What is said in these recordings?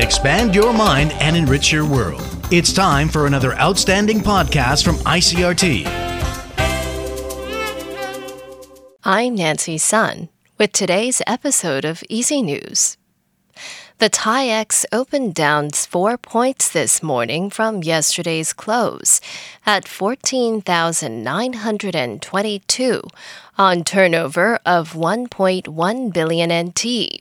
expand your mind, and enrich your world. It's time for another outstanding podcast from ICRT. I'm Nancy Sun with today's episode of Easy News. The TAIEX opened down four points this morning from yesterday's close at 14,922 on turnover of 1.1 billion NT.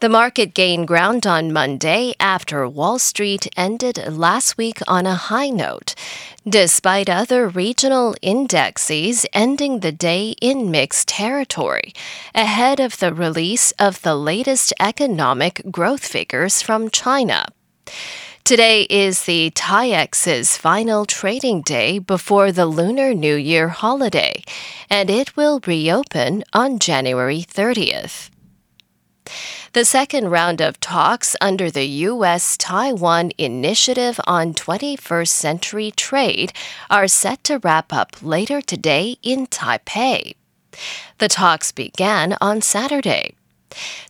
The market gained ground on Monday after Wall Street ended last week on a high note, despite other regional indexes ending the day in mixed territory, ahead of the release of the latest economic growth figures from China. Today is the TAIEX's final trading day before the Lunar New Year holiday, and it will reopen on January 30th. The second round of talks under the U.S. Taiwan Initiative on 21st Century Trade are set to wrap up later today in Taipei. The talks began on Saturday.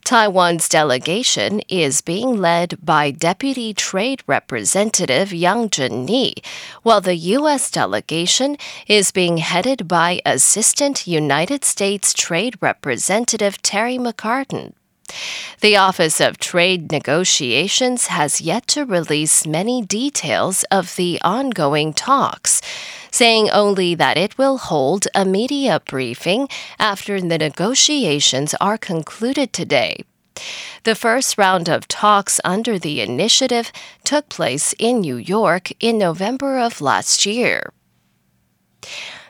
Taiwan's delegation is being led by Deputy Trade Representative Yang Jen-ni, while the U.S. delegation is being headed by Assistant United States Trade Representative Terry McCartin. The Office of Trade Negotiations has yet to release many details of the ongoing talks, saying only that it will hold a media briefing after the negotiations are concluded today. The first round of talks under the initiative took place in New York in November of last year.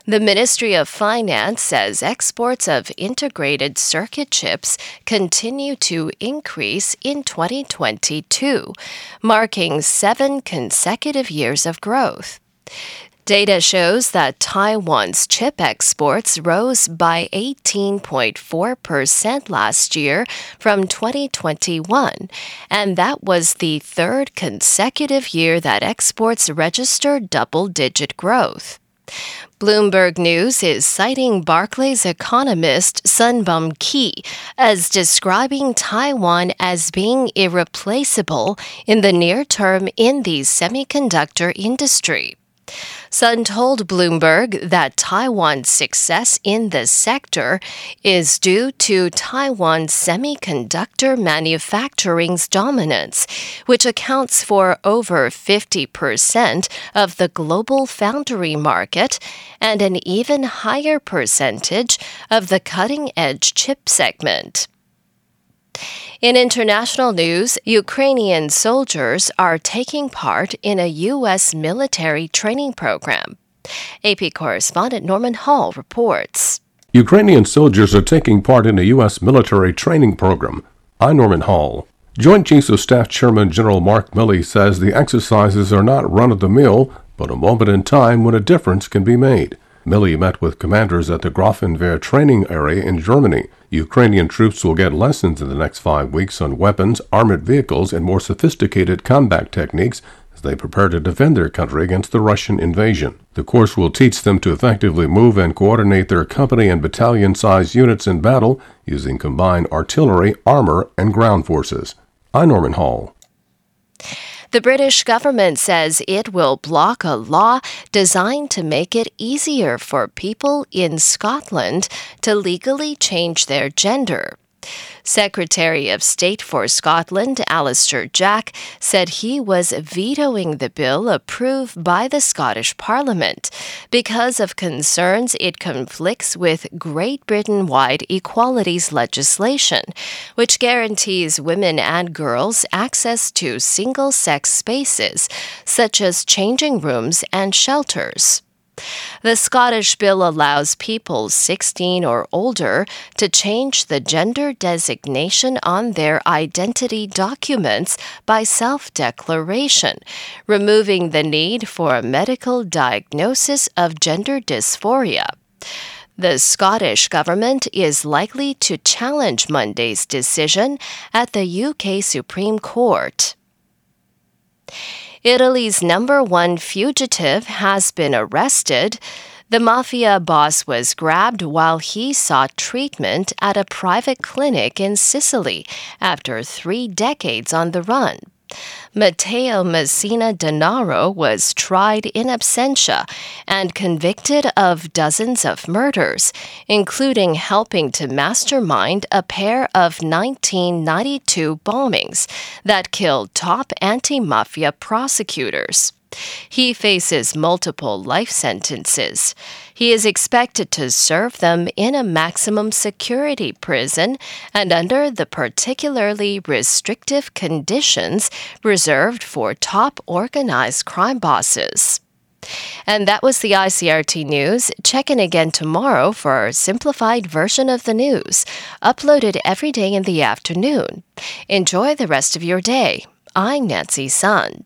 The Ministry of Finance says exports of integrated circuit chips continue to increase in 2022, marking seven consecutive years of growth. Data shows that Taiwan's chip exports rose by 18.4% last year from 2021, and that was the third consecutive year that exports registered double digit growth. Bloomberg News is citing Barclays economist Sunbum Ki as describing Taiwan as being irreplaceable in the near term in the semiconductor industry. Sun told Bloomberg that Taiwan's success in the sector is due to Taiwan's semiconductor manufacturing's dominance, which accounts for over 50% of the global foundry market and an even higher percentage of the cutting edge chip segment. In international news, Ukrainian soldiers are taking part in a U.S. military training program. AP correspondent Norman Hall reports. Ukrainian soldiers are taking part in a U.S. military training program. I'm Norman Hall. Joint Chiefs of Staff Chairman General Mark Milley says the exercises are not run of the mill, but a moment in time when a difference can be made. Milley met with commanders at the Grafenwehr training area in Germany. Ukrainian troops will get lessons in the next five weeks on weapons, armored vehicles, and more sophisticated combat techniques as they prepare to defend their country against the Russian invasion. The course will teach them to effectively move and coordinate their company and battalion sized units in battle using combined artillery, armor, and ground forces. I'm Norman Hall. The British government says it will block a law designed to make it easier for people in Scotland to legally change their gender. Secretary of State for Scotland, Alister Jack, said he was vetoing the bill approved by the Scottish Parliament because of concerns it conflicts with Great Britain wide equalities legislation, which guarantees women and girls access to single sex spaces, such as changing rooms and shelters. The Scottish bill allows people 16 or older to change the gender designation on their identity documents by self declaration, removing the need for a medical diagnosis of gender dysphoria. The Scottish government is likely to challenge Monday's decision at the UK Supreme Court. Italy's number one fugitive has been arrested. The mafia boss was grabbed while he sought treatment at a private clinic in Sicily after three decades on the run. Matteo Messina Denaro was tried in absentia and convicted of dozens of murders, including helping to mastermind a pair of 1992 bombings that killed top anti mafia prosecutors. He faces multiple life sentences. He is expected to serve them in a maximum security prison and under the particularly restrictive conditions reserved for top organized crime bosses. And that was the ICRT news. Check in again tomorrow for our simplified version of the news, uploaded every day in the afternoon. Enjoy the rest of your day. I'm Nancy Sun.